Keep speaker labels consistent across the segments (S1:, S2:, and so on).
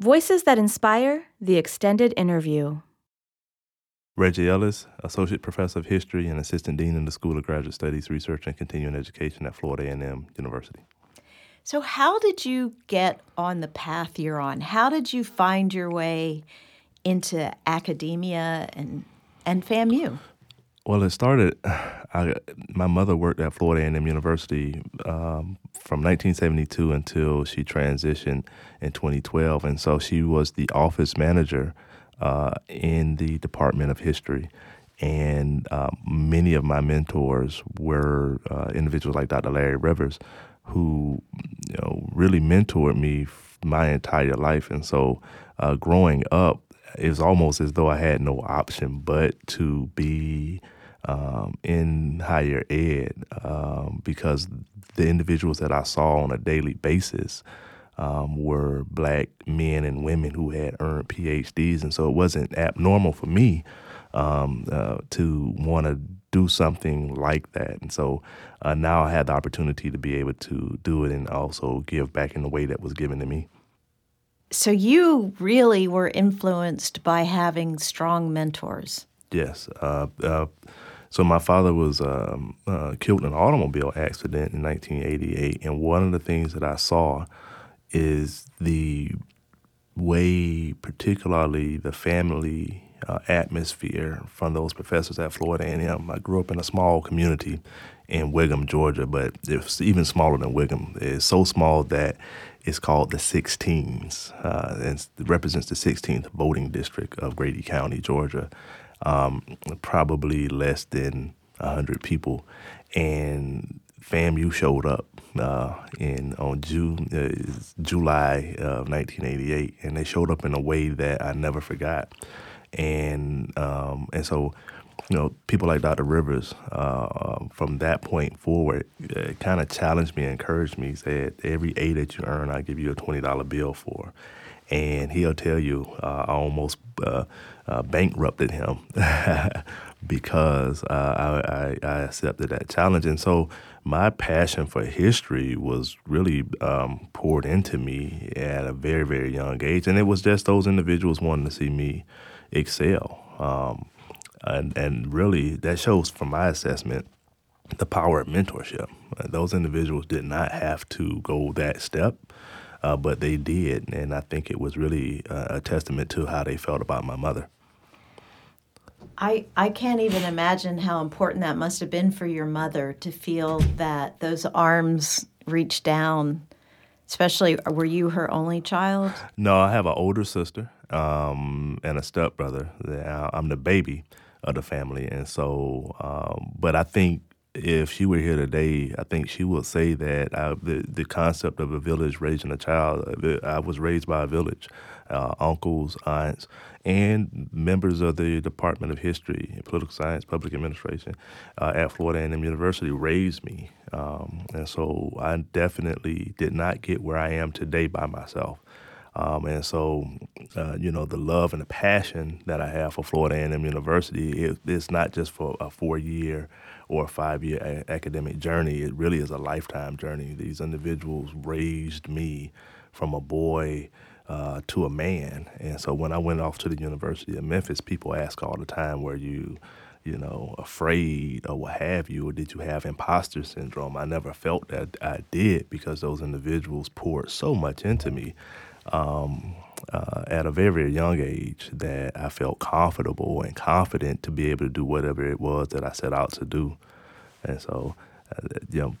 S1: Voices that Inspire The Extended Interview.
S2: Reggie Ellis, Associate Professor of History and Assistant Dean in the School of Graduate Studies, Research and Continuing Education at Florida A&M University.
S3: So, how did you get on the path you're on? How did you find your way into academia and and FAMU?
S2: Well, it started. I, my mother worked at Florida A&M University um, from 1972 until she transitioned in 2012, and so she was the office manager uh, in the Department of History. And uh, many of my mentors were uh, individuals like Dr. Larry Rivers, who you know really mentored me my entire life. And so, uh, growing up, it was almost as though I had no option but to be um, in higher ed um, because the individuals that I saw on a daily basis um, were black men and women who had earned PhDs, and so it wasn't abnormal for me um, uh, to want to do something like that. And so uh, now I had the opportunity to be able to do it and also give back in the way that was given to me.
S3: So you really were influenced by having strong mentors.
S2: Yes. Uh, uh so my father was um, uh, killed in an automobile accident in 1988, and one of the things that I saw is the way, particularly the family uh, atmosphere from those professors at Florida A&M. I grew up in a small community in Whigham, Georgia, but it's even smaller than Whigham. It's so small that it's called the 16s, uh, and it represents the 16th voting district of Grady County, Georgia um, probably less than 100 people. And FAMU showed up uh, in on June, uh, July of 1988, and they showed up in a way that I never forgot. And um, and so, you know, people like Dr. Rivers, uh, from that point forward, uh, kind of challenged me, encouraged me, said, "Every A that you earn, I give you a twenty dollar bill for." And he'll tell you, uh, I almost uh, uh, bankrupted him because uh, I, I, I, accepted that challenge. And so my passion for history was really um, poured into me at a very, very young age. And it was just those individuals wanting to see me excel. Um, and, and really, that shows from my assessment the power of mentorship. Those individuals did not have to go that step uh, but they did, and I think it was really uh, a testament to how they felt about my mother.
S3: I, I can't even imagine how important that must have been for your mother to feel that those arms reached down. Especially, were you her only child?
S2: No, I have an older sister um, and a stepbrother. I'm the baby of the family, and so. Um, but I think if she were here today, I think she would say that I, the the concept of a village raising a child. I was raised by a village, uh, uncles, aunts, and members of the Department of History, Political Science, Public Administration uh, at Florida A&M University raised me, um, and so I definitely did not get where I am today by myself. Um, and so, uh, you know, the love and the passion that I have for Florida A&M University, it, it's not just for a four-year or a five year a- academic journey. It really is a lifetime journey. These individuals raised me from a boy uh, to a man. And so when I went off to the University of Memphis, people ask all the time, were you, you know, afraid or what have you, or did you have imposter syndrome? I never felt that I did because those individuals poured so much into me. Um, uh, at a very, very young age that I felt comfortable and confident to be able to do whatever it was that I set out to do. And so, uh, you know,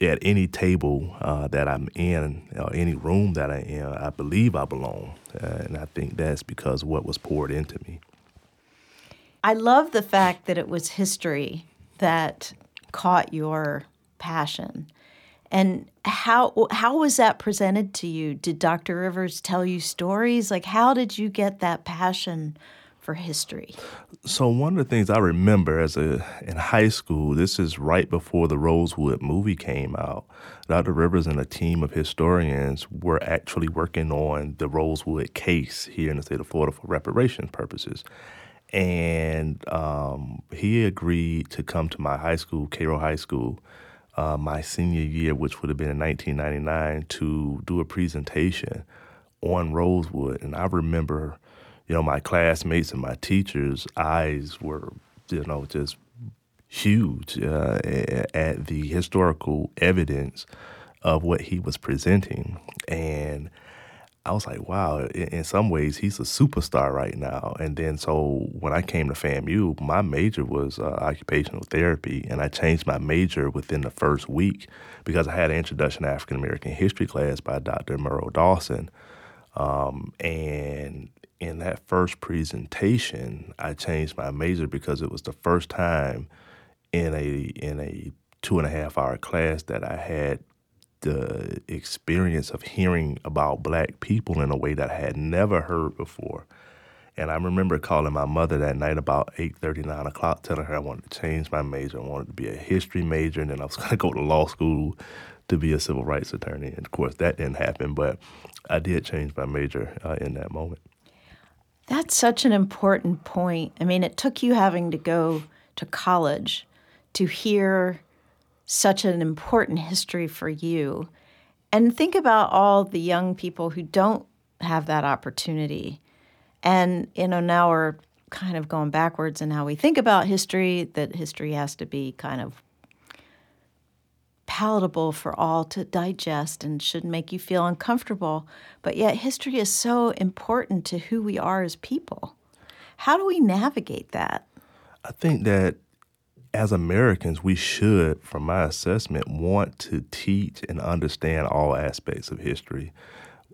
S2: at any table uh, that I'm in or any room that I'm in, I believe I belong. Uh, and I think that's because what was poured into me.
S3: I love the fact that it was history that caught your passion. And how how was that presented to you? Did Dr. Rivers tell you stories? Like how did you get that passion for history?
S2: So one of the things I remember as a in high school, this is right before the Rosewood movie came out. Dr. Rivers and a team of historians were actually working on the Rosewood case here in the state of Florida for reparation purposes. And um, he agreed to come to my high school, Cairo High School, uh, my senior year, which would have been in 1999, to do a presentation on Rosewood, and I remember, you know, my classmates and my teachers' eyes were, you know, just huge uh, at the historical evidence of what he was presenting, and I was like, wow, in, some ways he's a superstar right now. And then so when I came to FAMU, my major was uh, occupational therapy, and I changed my major within the first week because I had an introduction to African American history class by Dr. Murell Dawson. Um, and in that first presentation, I changed my major because it was the first time in a in a two and a half hour class that I had the experience of hearing about black people in a way that I had never heard before. And I remember calling my mother that night about 8 39 o'clock, telling her I wanted to change my major. I wanted to be a history major, and then I was going to go to law school to be a civil rights attorney. And of course, that didn't happen, but I did change my major uh, in that moment.
S3: That's such an important point. I mean, it took you having to go to college to hear such an important history for you. And think about all the young people who don't have that opportunity. And, you know, now we're kind of going backwards in how we think about history, that history has to be kind of palatable for all to digest and shouldn't make you feel uncomfortable. But yet, history is so important to who we are as people. How do we navigate that?
S2: I think that as Americans, we should, from my assessment, want to teach and understand all aspects of history.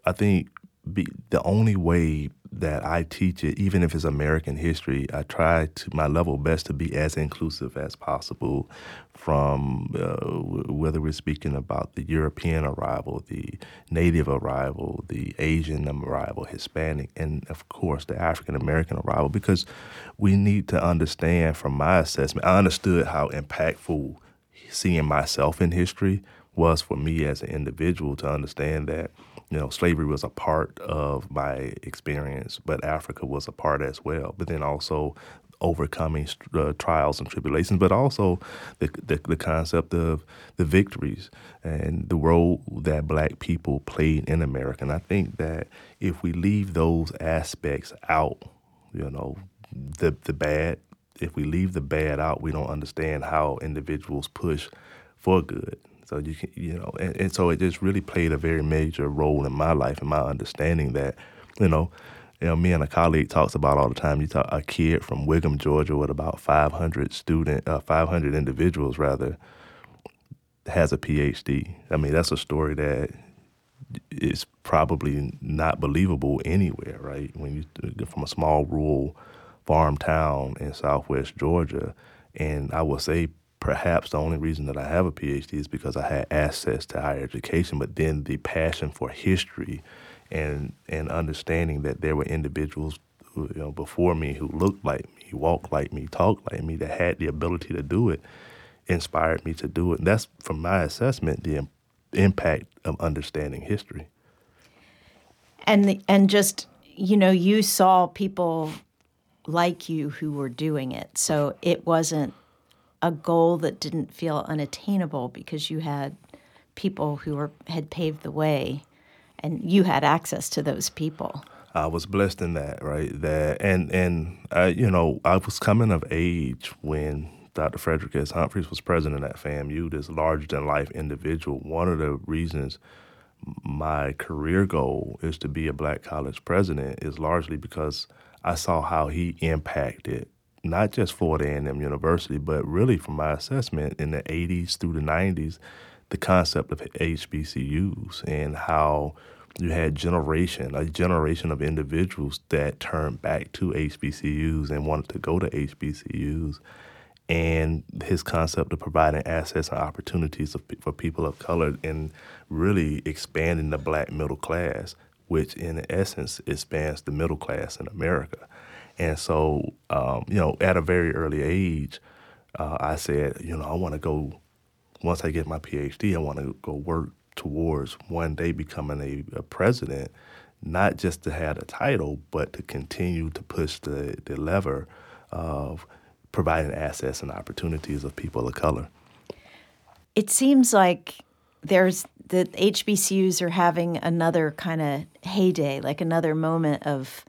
S2: I think be, the only way that I teach it, even if it's American history, I try to my level best to be as inclusive as possible. From uh, whether we're speaking about the European arrival, the Native arrival, the Asian arrival, Hispanic, and of course the African American arrival, because we need to understand. From my assessment, I understood how impactful seeing myself in history was for me as an individual to understand that you know, slavery was a part of my experience, but Africa was a part as well. But then also overcoming uh, trials and tribulations, but also the, the, the concept of the victories and the role that Black people played in America. And I think that if we leave those aspects out, you know, the the bad, if we leave the bad out, we don't understand how individuals push for good. So you can, you know, and, and so it just really played a very major role in my life and my understanding that, you know, you know, me and a colleague talks about all the time. You talk a kid from Whigham, Georgia, with about 500 student, uh, 500 individuals rather, has a PhD. I mean, that's a story that is probably not believable anywhere, right? When you from a small rural farm town in Southwest Georgia, and I will say perhaps the only reason that I have a PhD is because I had access to higher education, but then the passion for history and and understanding that there were individuals who, you know before me who looked like me, walked like me, talked like me, that had the ability to do it, inspired me to do it. And that's from my assessment the impact of understanding history.
S3: And the, and just you know you saw people like you who were doing it, so it wasn't a goal that didn't feel unattainable because you had people who were had paved the way and you had access to those people.
S2: I was blessed in that, right? That and and I, you know, I was coming of age when Dr. Frederick S. Humphries was president at FAMU, this larger than life individual. One of the reasons my career goal is to be a black college president is largely because I saw how he impacted not just Florida A&M University, but really from my assessment in the 80s through the 90s, the concept of HBCUs and how you had generation, a generation of individuals that turned back to HBCUs and wanted to go to HBCUs. And his concept of providing access and opportunities for people of color and really expanding the black middle class, which in essence expands the middle class in America. And so, um, you know, at a very early age, uh, I said, you know, I want to go, once I get my PhD, I want to go work towards one day becoming a, a, president, not just to have a title, but to continue to push the, the lever of providing access and opportunities of people of color.
S3: It seems like there's the HBCUs are having another kind of heyday, like another moment of,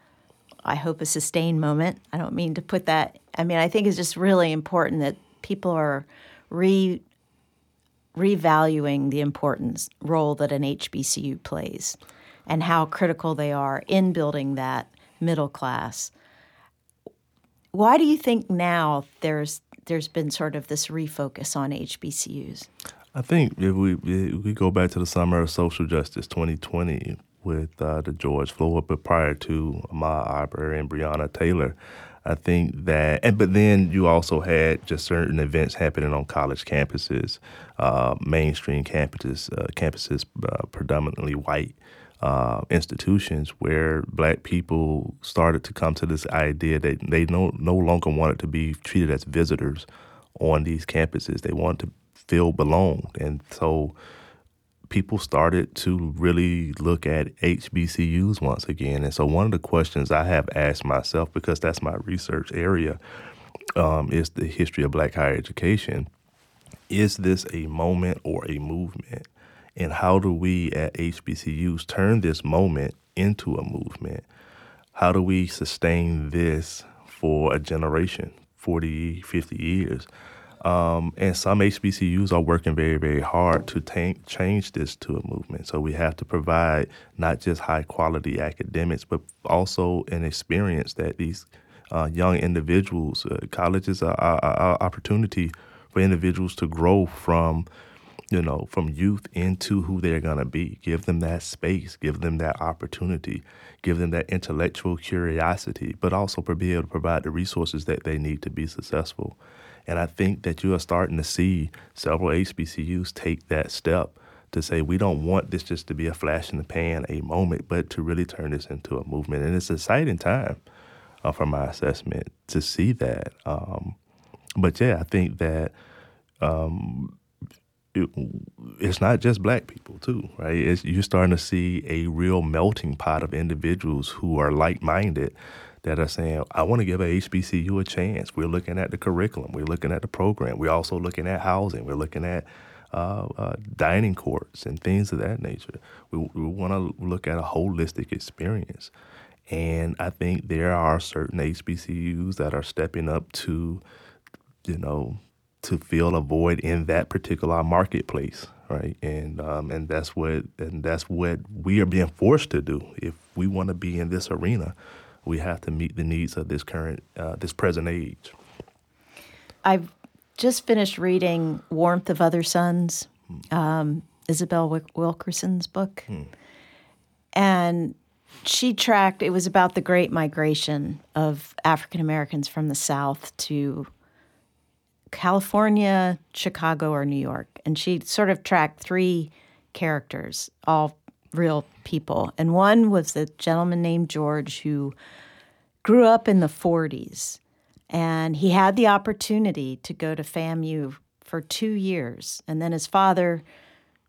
S3: I hope, a sustained moment. I don't mean to put that. I mean, I think it's just really important that people are re revaluing the importance role that an HBCU plays and how critical they are in building that middle class. Why do you think now there's there's been sort of this refocus on HBCUs?
S2: I think if we if we go back to the summer of social justice 2020 with uh, the George Floyd, but prior to Ahmaud Arbery and Breonna Taylor, I think that, and but then you also had just certain events happening on college campuses, uh, mainstream campuses, uh, campuses uh, predominantly white uh, institutions, where black people started to come to this idea that they no no longer wanted to be treated as visitors on these campuses. They wanted to feel belonged, and so people started to really look at HBCUs once again. And so, one of the questions I have asked myself, because that's my research area, um, is the history of black higher education. Is this a moment or a movement? And how do we at HBCUs turn this moment into a movement? How do we sustain this for a generation, 40, 50 years? Um, and some HBCUs are working very, very hard to tank, change this to a movement. So we have to provide not just high quality academics, but also an experience that these uh, young individuals, uh, colleges are an opportunity for individuals to grow from, you know, from youth into who they're going to be. Give them that space, give them that opportunity, give them that intellectual curiosity, but also be able to provide the resources that they need to be successful. And I think that you are starting to see several HBCUs take that step to say we don't want this just to be a flash in the pan, a moment, but to really turn this into a movement. And it's an exciting time uh, my assessment to see that. Um, but yeah, I think that um, it, it's not just black people too, right? It's, you're starting to see a real melting pot of individuals who are like-minded that are saying, I want to give a HBCU a chance. We're looking at the curriculum, we're looking at the program, we're also looking at housing, we're looking at uh, uh, dining courts and things of that nature. We, we want to look at a holistic experience. And I think there are certain HBCUs that are stepping up to, you know, to fill a void in that particular marketplace, right? And um, and that's what and that's what we are being forced to do if we want to be in this arena we have to meet the needs of this current, uh, this present age.
S3: I've just finished reading Warmth of Other Suns, um, Isabel Wilkerson's book. Hmm. And she tracked, it was about the great migration of African Americans from the South to California, Chicago, or New York. And she sort of tracked three characters, all real people. And one was a gentleman named George who grew up in the 40s. And he had the opportunity to go to FAMU for two years. And then his father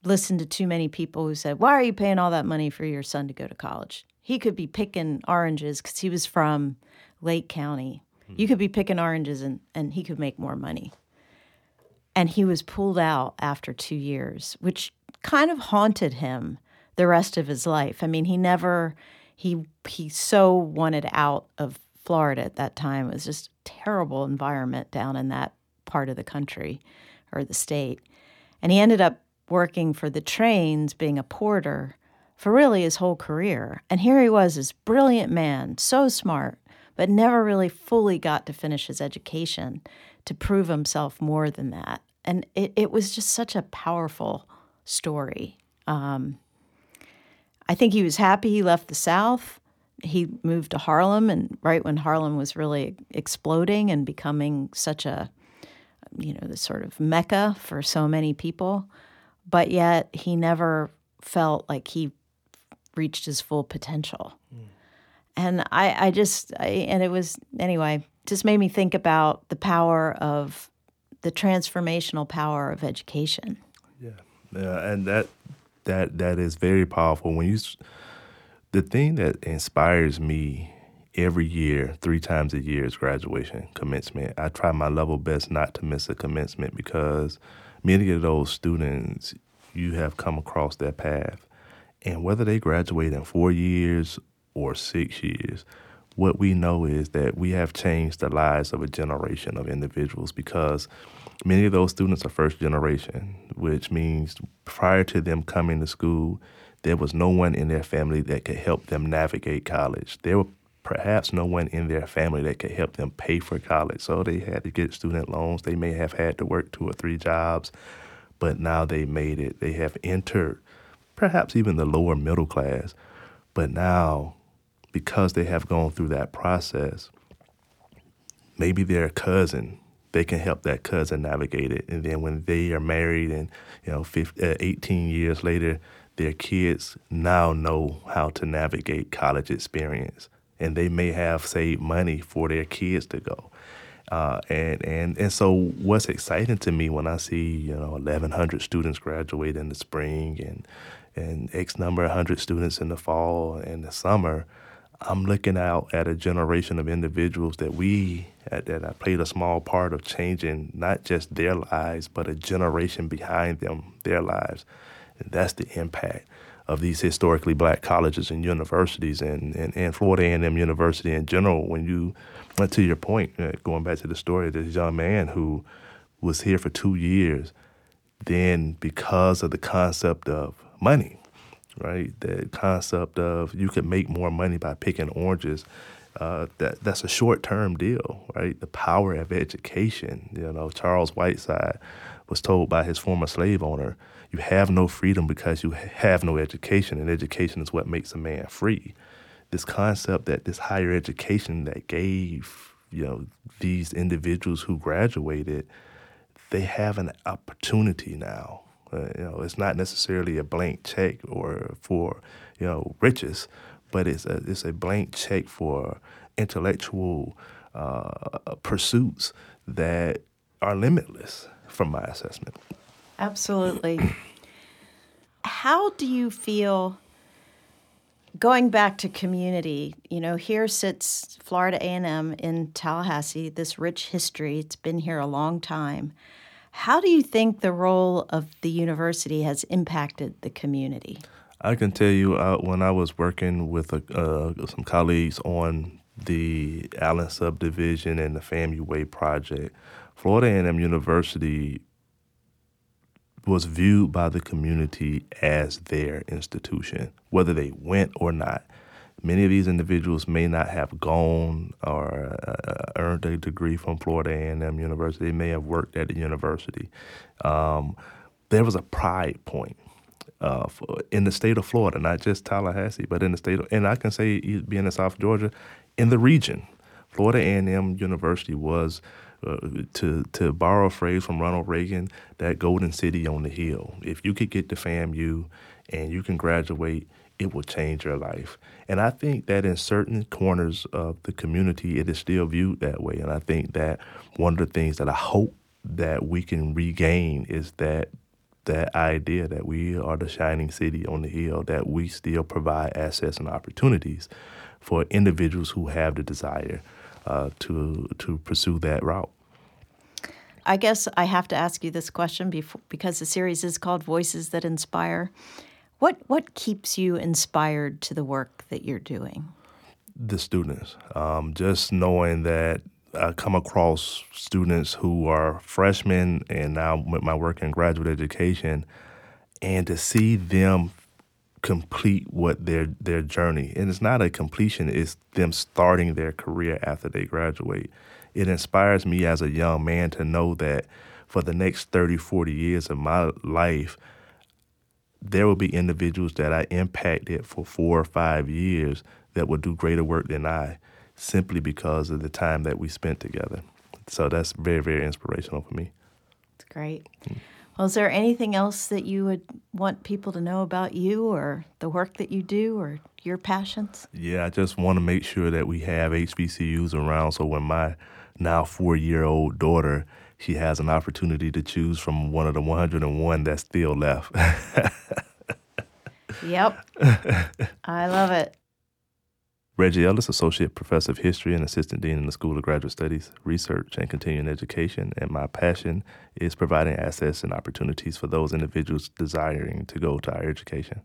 S3: listened to too many people who said, Why are you paying all that money for your son to go to college? He could be picking oranges because he was from Lake County. Hmm. You could be picking oranges and, and he could make more money. And he was pulled out after two years, which kind of haunted him the rest of his life. I mean, he never he he so wanted out of Florida at that time. It was just a terrible environment down in that part of the country or the state. And he ended up working for the trains, being a porter for really his whole career. And here he was, this brilliant man, so smart, but never really fully got to finish his education to prove himself more than that. And it, it was just such a powerful story. Um, I think he was happy he left the South. He moved to Harlem, and right when Harlem was really exploding and becoming such a, you know, the sort of mecca for so many people. But yet he never felt like he reached his full potential. Mm. And I, I just, I, and it was, anyway, just made me think about the power of the transformational power of education.
S2: Yeah. Yeah. And that, that that is very powerful. When you, the thing that inspires me every year, three times a year, is graduation, commencement. I try my level best not to miss a commencement because many of those students, you have come across their path. And whether they graduate in four years or six years, what we know is that we have changed the lives of a generation of individuals because many of those students are first generation, which means prior to them coming to school, there was no one in their family that could help them navigate college. There were perhaps no one in their family that could help them pay for college. So they had to get student loans. They may have had to work two or three jobs, but now they made it. They have entered perhaps even the lower middle class. But now, because they have gone through that process, maybe their cousin, they can help that cousin navigate it. And then when they are married and, you know, 15, uh, 18 years later, their kids now know how to navigate college experience and they may have saved money for their kids to go. Uh, and and and so what's exciting to me when I see you know 1,100 students graduate in the spring and and X number of hundred students in the fall and the summer, I'm looking out at a generation of individuals that we that I played a small part of changing not just their lives but a generation behind them their lives, and that's the impact of these historically black colleges and universities and, and, and Florida A&M University in general. When you, to your point, uh, going back to the story of this young man who was here for two years, then because of the concept of money, right, the concept of you could make more money by picking oranges, uh, that that's a short term deal, right? The power of education. You know, Charles Whiteside was told by his former slave owner, you have no freedom because you have no education, and education is what makes a man free. This concept that this higher education that gave you know these individuals who graduated, they have an opportunity now. Uh, you know, it's not necessarily a blank check or for you know riches, but it's a it's a blank check for intellectual uh, pursuits that are limitless, from my assessment.
S3: Absolutely. How do you feel going back to community? You know, here sits Florida A&M in Tallahassee, this rich history. It's been here a long time. How do you think the role of the university has impacted the community?
S2: I can tell you, uh, when I was working with uh, some colleagues on the Allen subdivision and the FAMU Way project, Florida A&M University was viewed by the community as their institution, whether they went or not. Many of these individuals may not have gone or uh, earned a degree from Florida A&M University. They may have worked at the university. Um, there was a pride point uh, in the state of Florida, not just Tallahassee, but in the state of, and I can say being in South Georgia, in the region. Florida A&M University was uh, to to borrow a phrase from Ronald Reagan, that golden city on the hill. If you could get to FAMU and you can graduate, it will change your life. And I think that in certain corners of the community, it is still viewed that way. And I think that one of the things that I hope that we can regain is that that idea that we are the shining city on the hill, that we still provide access and opportunities for individuals who have the desire uh, to to pursue that route.
S3: I guess I have to ask you this question before, because the series is called Voices That Inspire. What what keeps you inspired to the work that you're doing?
S2: The students, um, just knowing that I come across students who are freshmen and now with my work in graduate education, and to see them complete what their their journey and it's not a completion it's them starting their career after they graduate. It inspires me as a young man to know that for the next 30 40 years of my life there will be individuals that I impacted for 4 or 5 years that will do greater work than I simply because of the time that we spent together so that's very very inspirational for me
S3: it's great mm. Well, is there anything else that you would want people to know about you or the work that you do or your passions?
S2: Yeah, I just want to make sure that we have HBCUs around so when my now four year old daughter, she has an opportunity to choose from one of the 101 that's still left.
S3: yep. I love it.
S2: Reggie Ellis, Associate Professor of History and Assistant Dean in the School of Graduate Studies, Research, and Continuing Education. And my passion is providing access and opportunities for those individuals desiring to go to higher education.